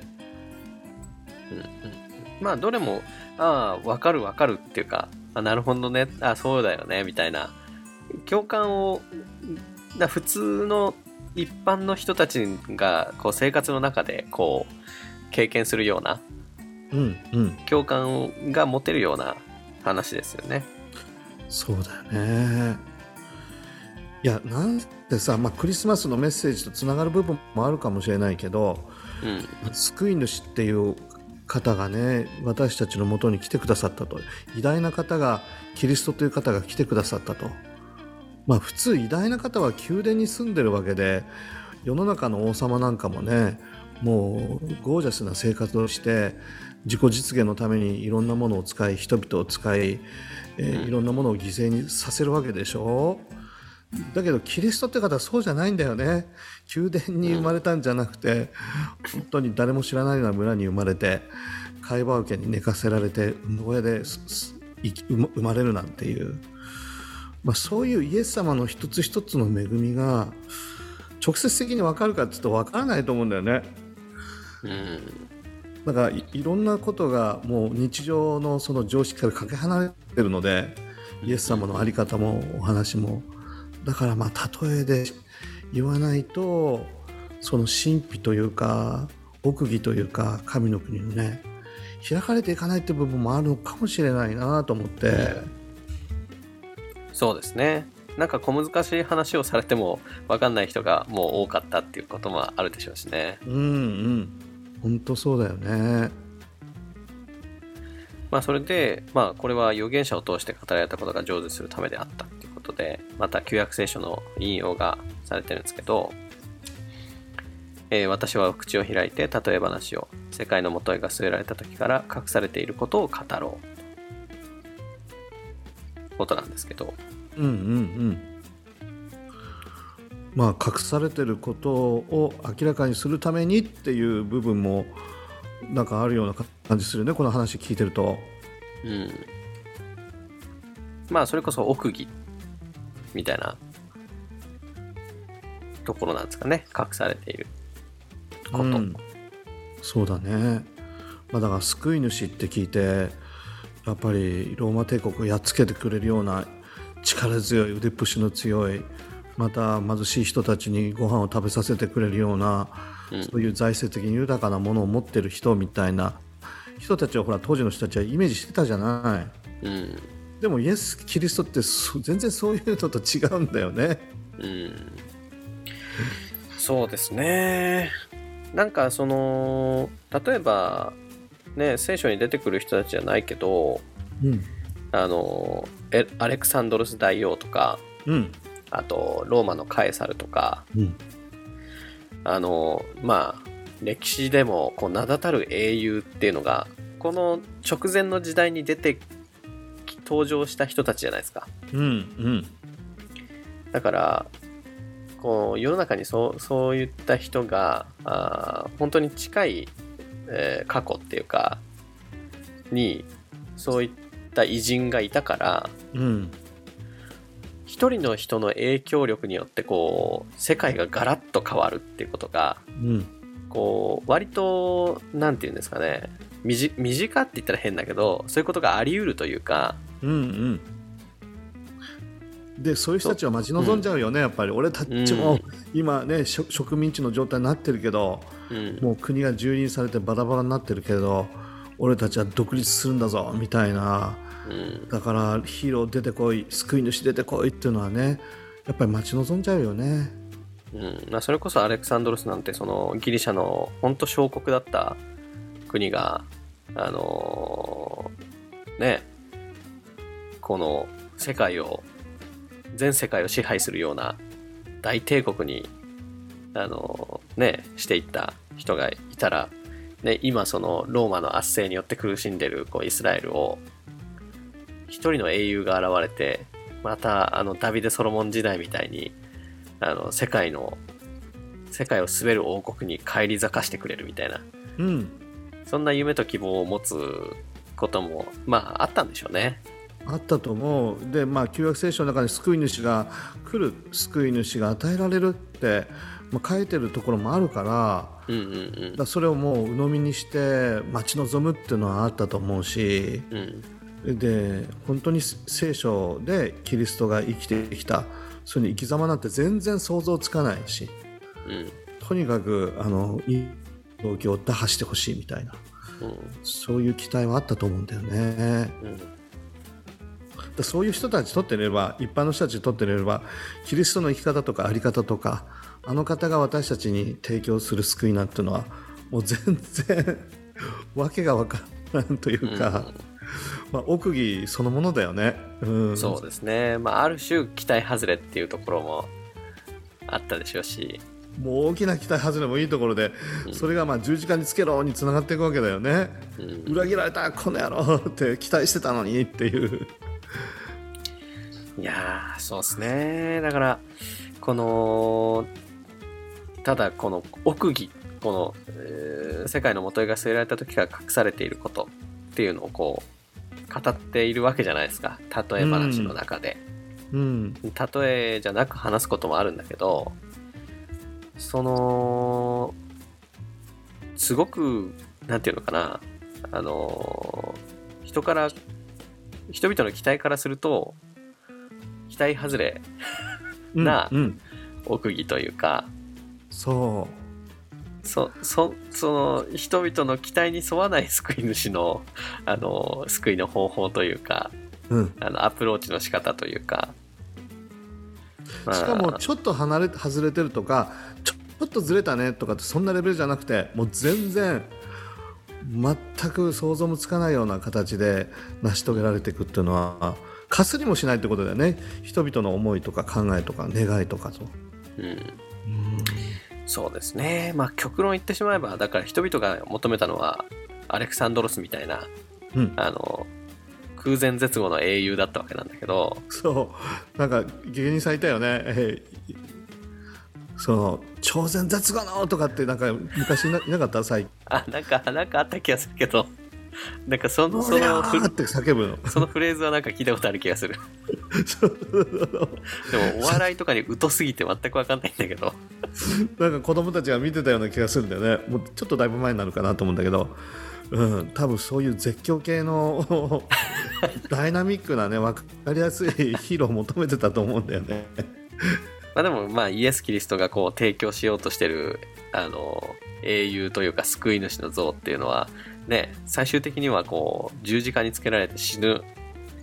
うんうんまあどれもああ分かる分かるっていうかあなるほどね。あそうだよねみたいな。共感をだ普通の一般の人たちがこう生活の中でこう経験するようなうんうん。共感が持てるような話ですよね。そうだよね。いやなんでさ、まあ、クリスマスのメッセージとつながる部分もあるかもしれないけどうん。救い主っていう方がね私たちのもとに来てくださったと。偉大な方がキリストという方が来てくださったと。まあ普通偉大な方は宮殿に住んでるわけで世の中の王様なんかもねもうゴージャスな生活をして自己実現のためにいろんなものを使い人々を使い、えーうん。いろんなものを犠牲にさせるわけでしょだけどキリストって方はそうじゃないんだよね。宮殿に生まれたんじゃなくて本当に誰も知らないような村に生まれて貝羽桶に寝かせられて産声で生まれるなんていう、まあ、そういうイエス様の一つ一つの恵みが直接的に分かるかっていうと分からないと思うんだよね。うんだからいいろんなことがもう日常のその常識からかけ離れてるのでイエス様の在り方もお話もだからまあ例えで言わないとその神秘というか奥義というか神の国にね開かれていかないって部分もあるのかもしれないなと思ってそうですね。なんか小難しい話をされても分かんない人がもう多かったっていうこともあるでしょうしね。うんうん本当そうだよね。まあそれで、まあこれは預言者を通して語られたことが成就するためであったっていうことで、また旧約聖書の引用がされてるんですけど、えー私は口を開いて例え話を世界のもとへが据えられた時から隠されていることを語ろう。ことなんですけど、うんうんうんまあ隠されてることを明らかにするためにっていう部分もなんかあるような感じするねこの話聞いてるとうん。まあそれこそ奥義みたいなところなんですかね。隠されていること。うんそうだね、まあ、だから救い主って聞いてやっぱりローマ帝国をやっつけてくれるような力強い腕っぷしの強いまた貧しい人たちにご飯を食べさせてくれるような、うんそういう財政的に豊かなものを持ってる人みたいな人たちをほら当時の人たちはイメージしてたじゃないうん。でもイエス・キリストってそ全然そういうのと違うんだよねうん。そうですね。なんかその、例えば、ね、聖書に出てくる人たちじゃないけど、うんあの、エアレクサンドロス大王とか、うんあと、ローマのカエサルとか、うん。あの、まあ、歴史でもこう名だたる英雄っていうのが、この直前の時代に出てき登場した人たちじゃないですか。うんうん。だから、こう世の中にそうそういった人があー本当に近い、えー過去っていうかにそういった偉人がいたからうん一人の人の影響力によってこう世界がガラッと変わるっていうことがうん。こう割となんて言うんですかね。身近って言ったら変だけどそういうことがあり得るというかうんうん。でそういう人たちは待ち望んじゃうよね、やっぱり。俺たちもうん。今ね、しょ植民地の状態になってるけどうん。もう国が蹂躙されてバラバラになってるけど俺たちは独立するんだぞみたいなうん。だからヒーロー出てこい救い主出てこいっていうのはねやっぱり待ち望んじゃうよね。うん。まあ、それこそアレクサンドロスなんてそのギリシャの本当小国だった国があのーねこの世界を全世界を支配するような大帝国にあのーねしていった人がいたら、ね、今そのローマの圧政によって苦しんでるこうイスラエルを一人の英雄が現れてまたあのダビデ・ソロモン時代みたいにあの世界の世界を滑る王国に返り咲かしてくれるみたいな。うん。そんな夢と希望を持つこともまああったんでしょうね。あったと思う。でまあ旧約聖書の中に救い主が来る救い主が与えられるって、まあ、書いてるところもあるからうんうんだからそれをもう鵜呑みにして待ち望むっていうのはあったと思うしうんうんで本当に聖書でキリストが生きてきたその生き様なんて全然想像つかないしうん。とにかくあのいい状況を打破してほしいみたいなうん。そういう期待はあったと思うんだよね。うん。だそういう人たちにとってみれば一般の人たちにとってみればキリストの生き方とかあり方とかあの方が私たちに提供する救いなんていうのはもう全然 [laughs] わけが分からんというか、[laughs] まあ、奥義そのものだよね。うん、そうですね、まあ、ある種期待外れっていうところもあったでしょうし、もう大きな期待外れもいいところで、それがまあ十字架につけろにつながっていくわけだよね。うん裏切られたこの野郎って期待してたのにっていう。いやーそうですねだからこのただこの奥義この、えー世界の元絵が据えられた時から隠されていることっていうのをこう語っているわけじゃないですか。例え話の中で、うん、例えじゃなく話すこともあるんだけどそのすごくなんていうのかな。あの人から人々の期待からすると期待外れなうん。うん。奥義というかそそそその人々の期待に沿わない救い主のあの救いの方法というかう、うん、あのアプローチの仕方というか、まあしかもちょっと離れ外れてるとかちょちょっとずれたねとかってそんなレベルじゃなくてもう全然全く想像もつかないような形で成し遂げられていくっていうのはかすりもしないってことだよね。人々の思いとか考えとか願いとかと。うんそうですね。まあ極論言ってしまえば、だから人々が求めたのは、アレクサンドロスみたいな、うん、あの、空前絶後の英雄だったわけなんだけど、そう。なんか芸人さんいたよね、えーその超前絶後のとかってなんか昔いないなかった？最近。あ、なんか、なんかあった気がするけど、[laughs] なんかその、そそのって叫ぶのそのフレーズはなんか聞いたことある気がする。[laughs] でも、お笑いとかに疎すぎて全くわかんないんだけど、なんか子供たちが見てたような気がするんだよねもうちょっとだいぶ前になるかなと思うんだけど、うん、多分そういう絶叫系の [laughs] ダイナミックなね分かりやすいヒーローを求めてたと思うんだよね。まあでも、まあイエス・キリストがこう提供しようとしてる、あの、英雄というか救い主の像っていうのは、ね、最終的にはこう、十字架につけられて死ぬ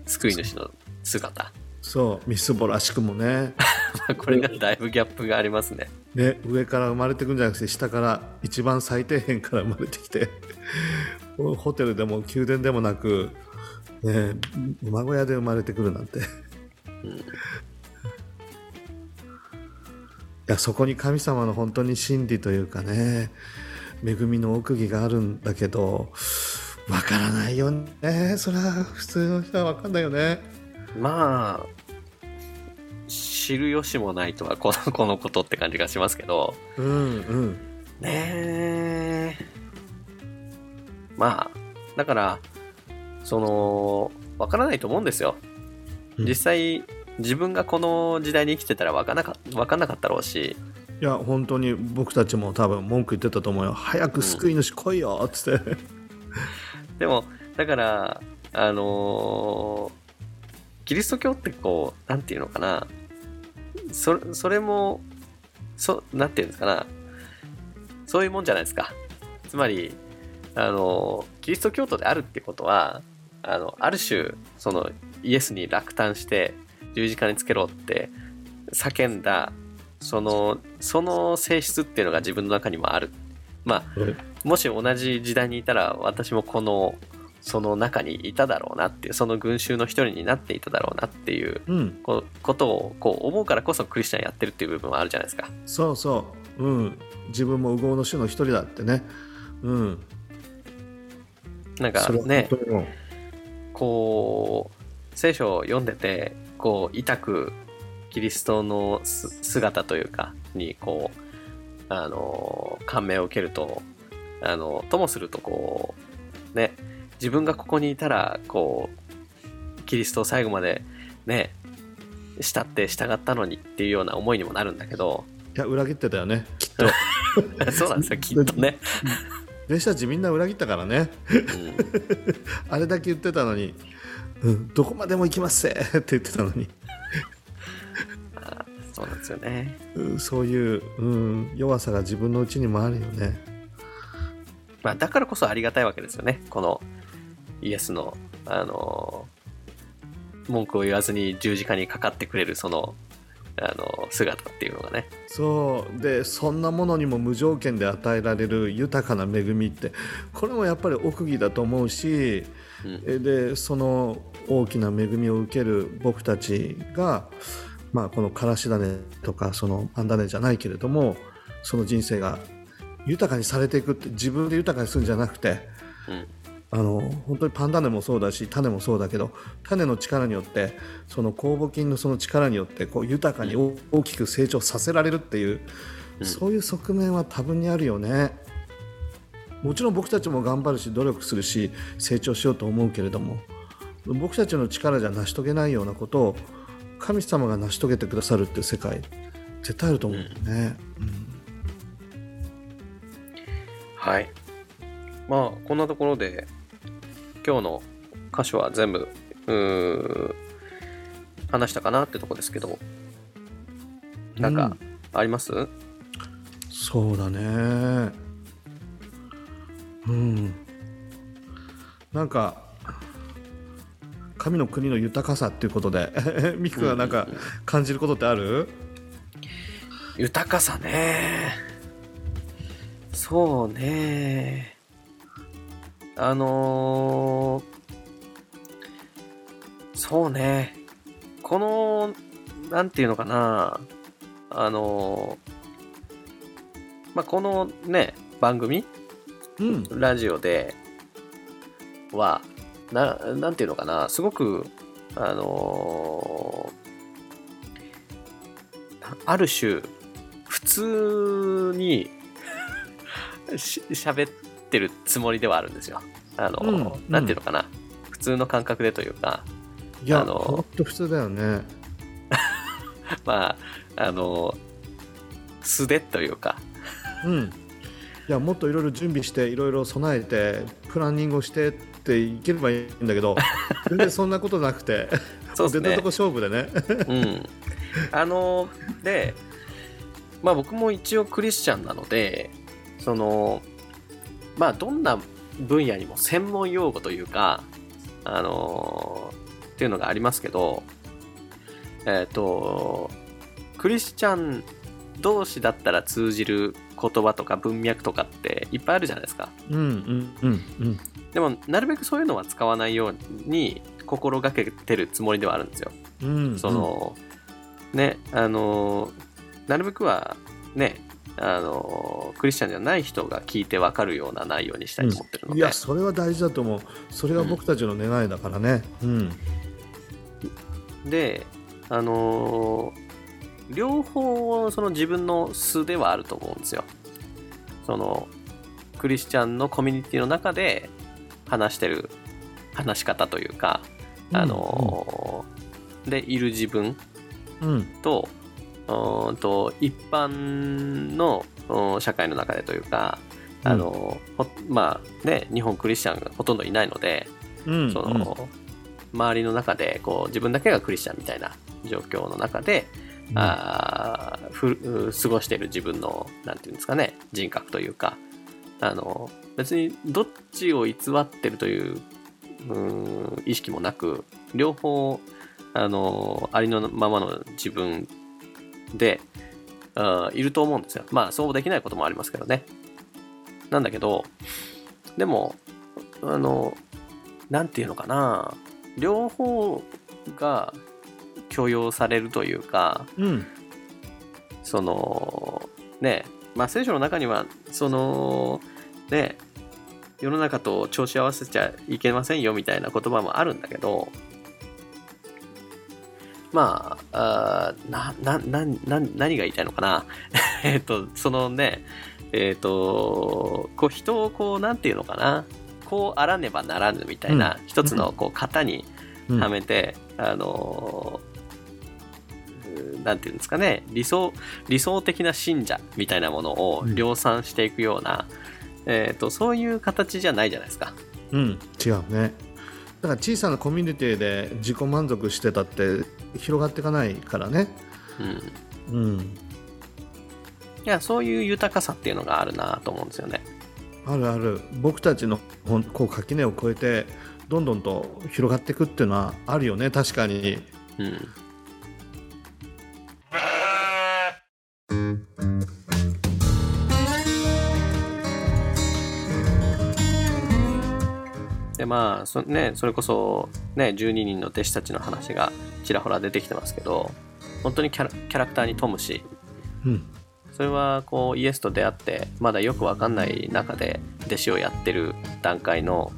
救い主の姿。そうみすぼらしくもね [laughs] これがだいぶギャップがありますね。ね上から生まれてくんじゃなくて下から一番最底辺から生まれてきて [laughs] ホテルでも宮殿でもなく、ね、馬小屋で生まれてくるなんて。いやそこに神様の本当に真理というかね恵みの奥義があるんだけどわからないよね。それは普通の人はわかんないよね。まあ、知る由もないとはこのこのことって感じがしますけど、うんうん。ねえ。まあ、だから、その、わからないと思うんですよ。うん。実際、自分がこの時代に生きてたらわかんなかわかんなかったろうし、いや本当に僕たちも多分文句言ってたと思うよ。早く救い主来いよっつって、でも、だから、あのーキリスト教ってこう、なんていうのかな、そそれも、そ、なんていうんですかな、そういうもんじゃないですか。つまり、あのキリスト教徒であるってことは、あの、ある種、その、イエスに落胆して、十字架につけろって叫んだ、その、その性質っていうのが自分の中にもある。まあ、もし同じ時代にいたら私もこのその中にいただろうなっていうその群衆の一人になっていただろうなっていううん。こことをこう思うからこそクリスチャンやってるっていう部分はあるじゃないですか。そうそう、うん、自分も右往の種の一人だってね、うん、なんかねこう聖書を読んでてこう痛くキリストのす姿というかにこうあの感銘を受けるとあのともするとこうね自分がここにいたらこうキリストを最後までね慕って従ったのにっていうような思いにもなるんだけどいや裏切ってたよね。きっと。[laughs] そうなんですよ [laughs] きっとね、弟子たちみんな裏切ったからね。うん。[laughs] あれだけ言ってたのに、うん、どこまでも行きますせって言ってたのにそうなんですよね。うんそういう、うん、弱さが自分のうちにもあるよねまあ、だからこそありがたいわけですよね。このイエスの、あの文句を言わずに十字架にかかってくれるその、あの姿っていうのがね。そうでそんなものにも無条件で与えられる豊かな恵みってこれもやっぱり奥義だと思うしうん。えでその大きな恵みを受ける僕たちが、まあ、このからし種とかそのパン種じゃないけれどもその人生が豊かにされていくって自分で豊かにするんじゃなくてうん。あの本当にパン種もそうだし種もそうだけど種の力によってその酵母菌のその力によってこう豊かに大大きく成長させられるっていう、うんそういう側面は多分にあるよね。もちろん僕たちも頑張るし努力するし成長しようと思うけれども僕たちの力じゃ成し遂げないようなことを神様が成し遂げてくださるっていう世界絶対あると思うよね。はい。まあ、こんなところで、今日の箇所は全部、話したかなってとこですけど、なんか、あります、そうだね。うん。なんか神の国の豊かさっていうことで [laughs] ミクがなんか感じることってある、豊かさね。そうね。あのーそうね。この、なんていうのかな。あのーまあ、このね、番組？うんラジオでは、ななんていうのかな、すごく、あのーある種、普通にし喋ってるつもりではあるんですよ。あのーうんなんていうのかな、普通の感覚でというか、いやあのほんと普通だよね。[laughs] まあ、あのー素でというか、うん。いやもっといろいろ準備していろいろ備えてプランニングをしてっていければいいんだけど [laughs] 全然そんなことなくてそうですね。出たとこ。勝負でね。うん、あのでまあ僕も一応クリスチャンなのでそのまあどんな分野にも専門用語というかあのっていうのがありますけどえっ、とクリスチャン同士だったら通じる言葉とか文脈とかっていっぱいあるじゃないですか。うんうんうんうんでもなるべくそういうのは使わないように心がけてるつもりではあるんですよ。うんその、ね、あの、なるべくはね、あの、クリスチャンじゃない人が聞いて分かるような内容にしたいと思ってるので、いやそれは大事だと思う。それが僕たちの願いだからね。うん。で、あの、両方その自分の素ではあると思うんですよ。その、クリスチャンのコミュニティの中で話してる話し方というか、あの、でいる自分うん。とうーんと一般のうん社会の中でというかあの、ほまあね日本クリスチャンがほとんどいないので、うんその周りの中でこう自分だけがクリスチャンみたいな状況の中で、うん。あーふ過ごしている自分のなんていうんですかね人格というかあの別にどっちを偽ってるというう意識もなく両方あのありのままの自分であーいると思うんですよ。まあそうできないこともありますけどね。なんだけどでもあのなんていうのかな。両方が許容されるというかうん。そのねまあ聖書の中にはそのね世の中と調子合わせちゃいけませんよみたいな言葉もあるんだけどまああーなななな何が言いたいのかな？[laughs] えっとそのねえっ、とこう人をこうなんていうのかな？こうあらねばならぬみたいな、うん。一つのこう型にうん。はめて、あのーなんていうんですかね？理想理想的な信者みたいなものをうん。量産していくような、えー、とそういう形じゃないじゃないですか。うん違うね。だから小さなコミュニティで自己満足してたって広がっていかないからね。うん。うん。いやそういう豊かさっていうのがあるなと思うんですよね。あるある。僕たちのこう垣根を越えてどんどんと広がっていくっていうのはあるよね確かに。うんでまあそ,、ね、それこそ、ね、12人の弟子たちの話がちらほら出てきてますけど本当にキャラキャラクターに富むしうん。それはこうイエスと出会ってまだよくわかんない中で弟子をやってる段階の、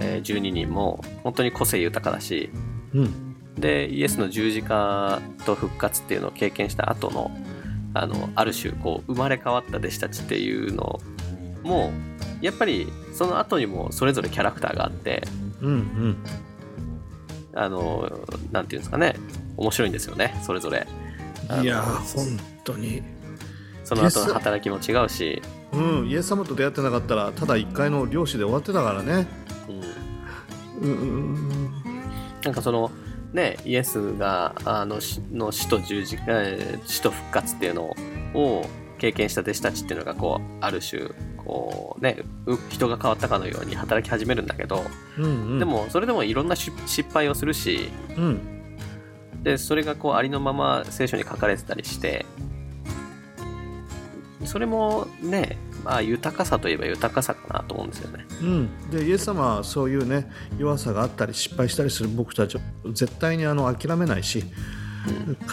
えー12人も本当に個性豊かだしうん。でイエスの十字架と復活っていうのを経験した後のあのある種こう生まれ変わった弟子たちっていうのもやっぱりその後にもそれぞれキャラクターがあってうんうん。あのなんていうんですかね。面白いんですよね。それぞれ。いや本当に。その後の働きも違うし、うんイエス様と出会ってなかったらただ一回の漁師で終わってたからね。うん、うん。うんなんかそのねイエスがあの死の死と十字死と復活っていうのを経験した弟子たちっていうのがこうある種こうねう人が変わったかのように働き始めるんだけど、うんうん。でもそれでもいろんなし失敗をするしうん。でそれがこうありのまま聖書に書かれてたりしてそれもねまあ豊かさといえば豊かさかなと思うんですよね。うん、でイエス様はそういうね弱さがあったり失敗したりする僕たちを絶対にあの諦めないし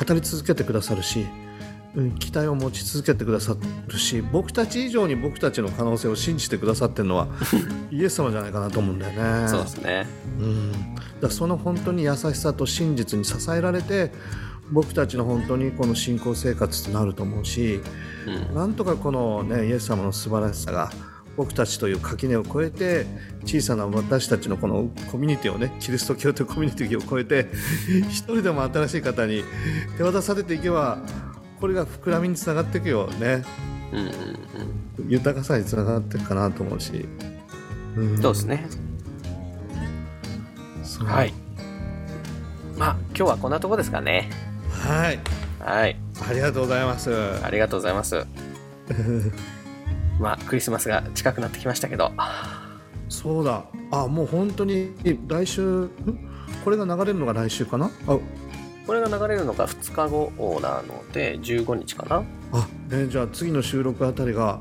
語り続けてくださるし、うん、期待を持ち続けてくださるし僕たち以上に僕たちの可能性を信じてくださってるのは [laughs] イエス様じゃないかなと思うんだよね。そうですね。うん、だその本当に優しさと真実に支えられて僕たちの本当にこの信仰生活となると思うしうんなんとかこの、ね、イエス様の素晴らしさが僕たちという垣根を越えて小さな私たちのこのコミュニティをねキリスト教というコミュニティを越えて一人でも新しい方に手渡されていけばこれが膨らみにつながっていくよねうんうんうん豊かさにつながっていくかなと思うし、うんそうですね。はい。まあ今日はこんなとこですかね。はいはい。ありがとうございますありがとうございます。[laughs] まあクリスマスが近くなってきましたけど。そうだあもう本当に来週ん？これが流れるのが来週かな？あこれが流れるのが2日後なので15日かな。あ、ね、じゃあ次の収録あたりが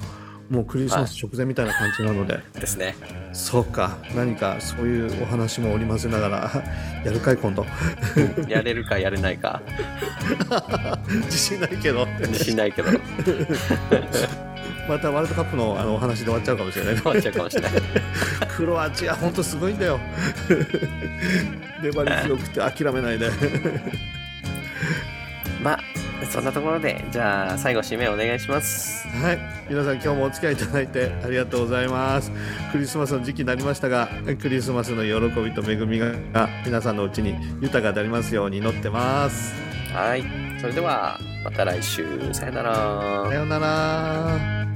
もうクリスマス直前みたいな感じなので、ですね。そうか。何かそういうお話も織り交ぜながら [laughs] やるかい今度。[laughs] やれるかやれないか。[laughs] 自信ないけど。自信ないけどまたワールドカップのあのお話で終わっちゃうかもしれない。終わっちゃうかもしれない。[laughs] クロアチア本当すごいんだよ。[laughs] 粘り強くて諦めないで。[laughs] まあそんなところでじゃあ最後締めお願いします。はい。皆さん今日もお付き合いいただいてありがとうございます。クリスマスの時期になりましたがクリスマスの喜びと恵みが皆さんのうちに豊かでありますように祈ってますはい。それではまた来週さよならさ。よなら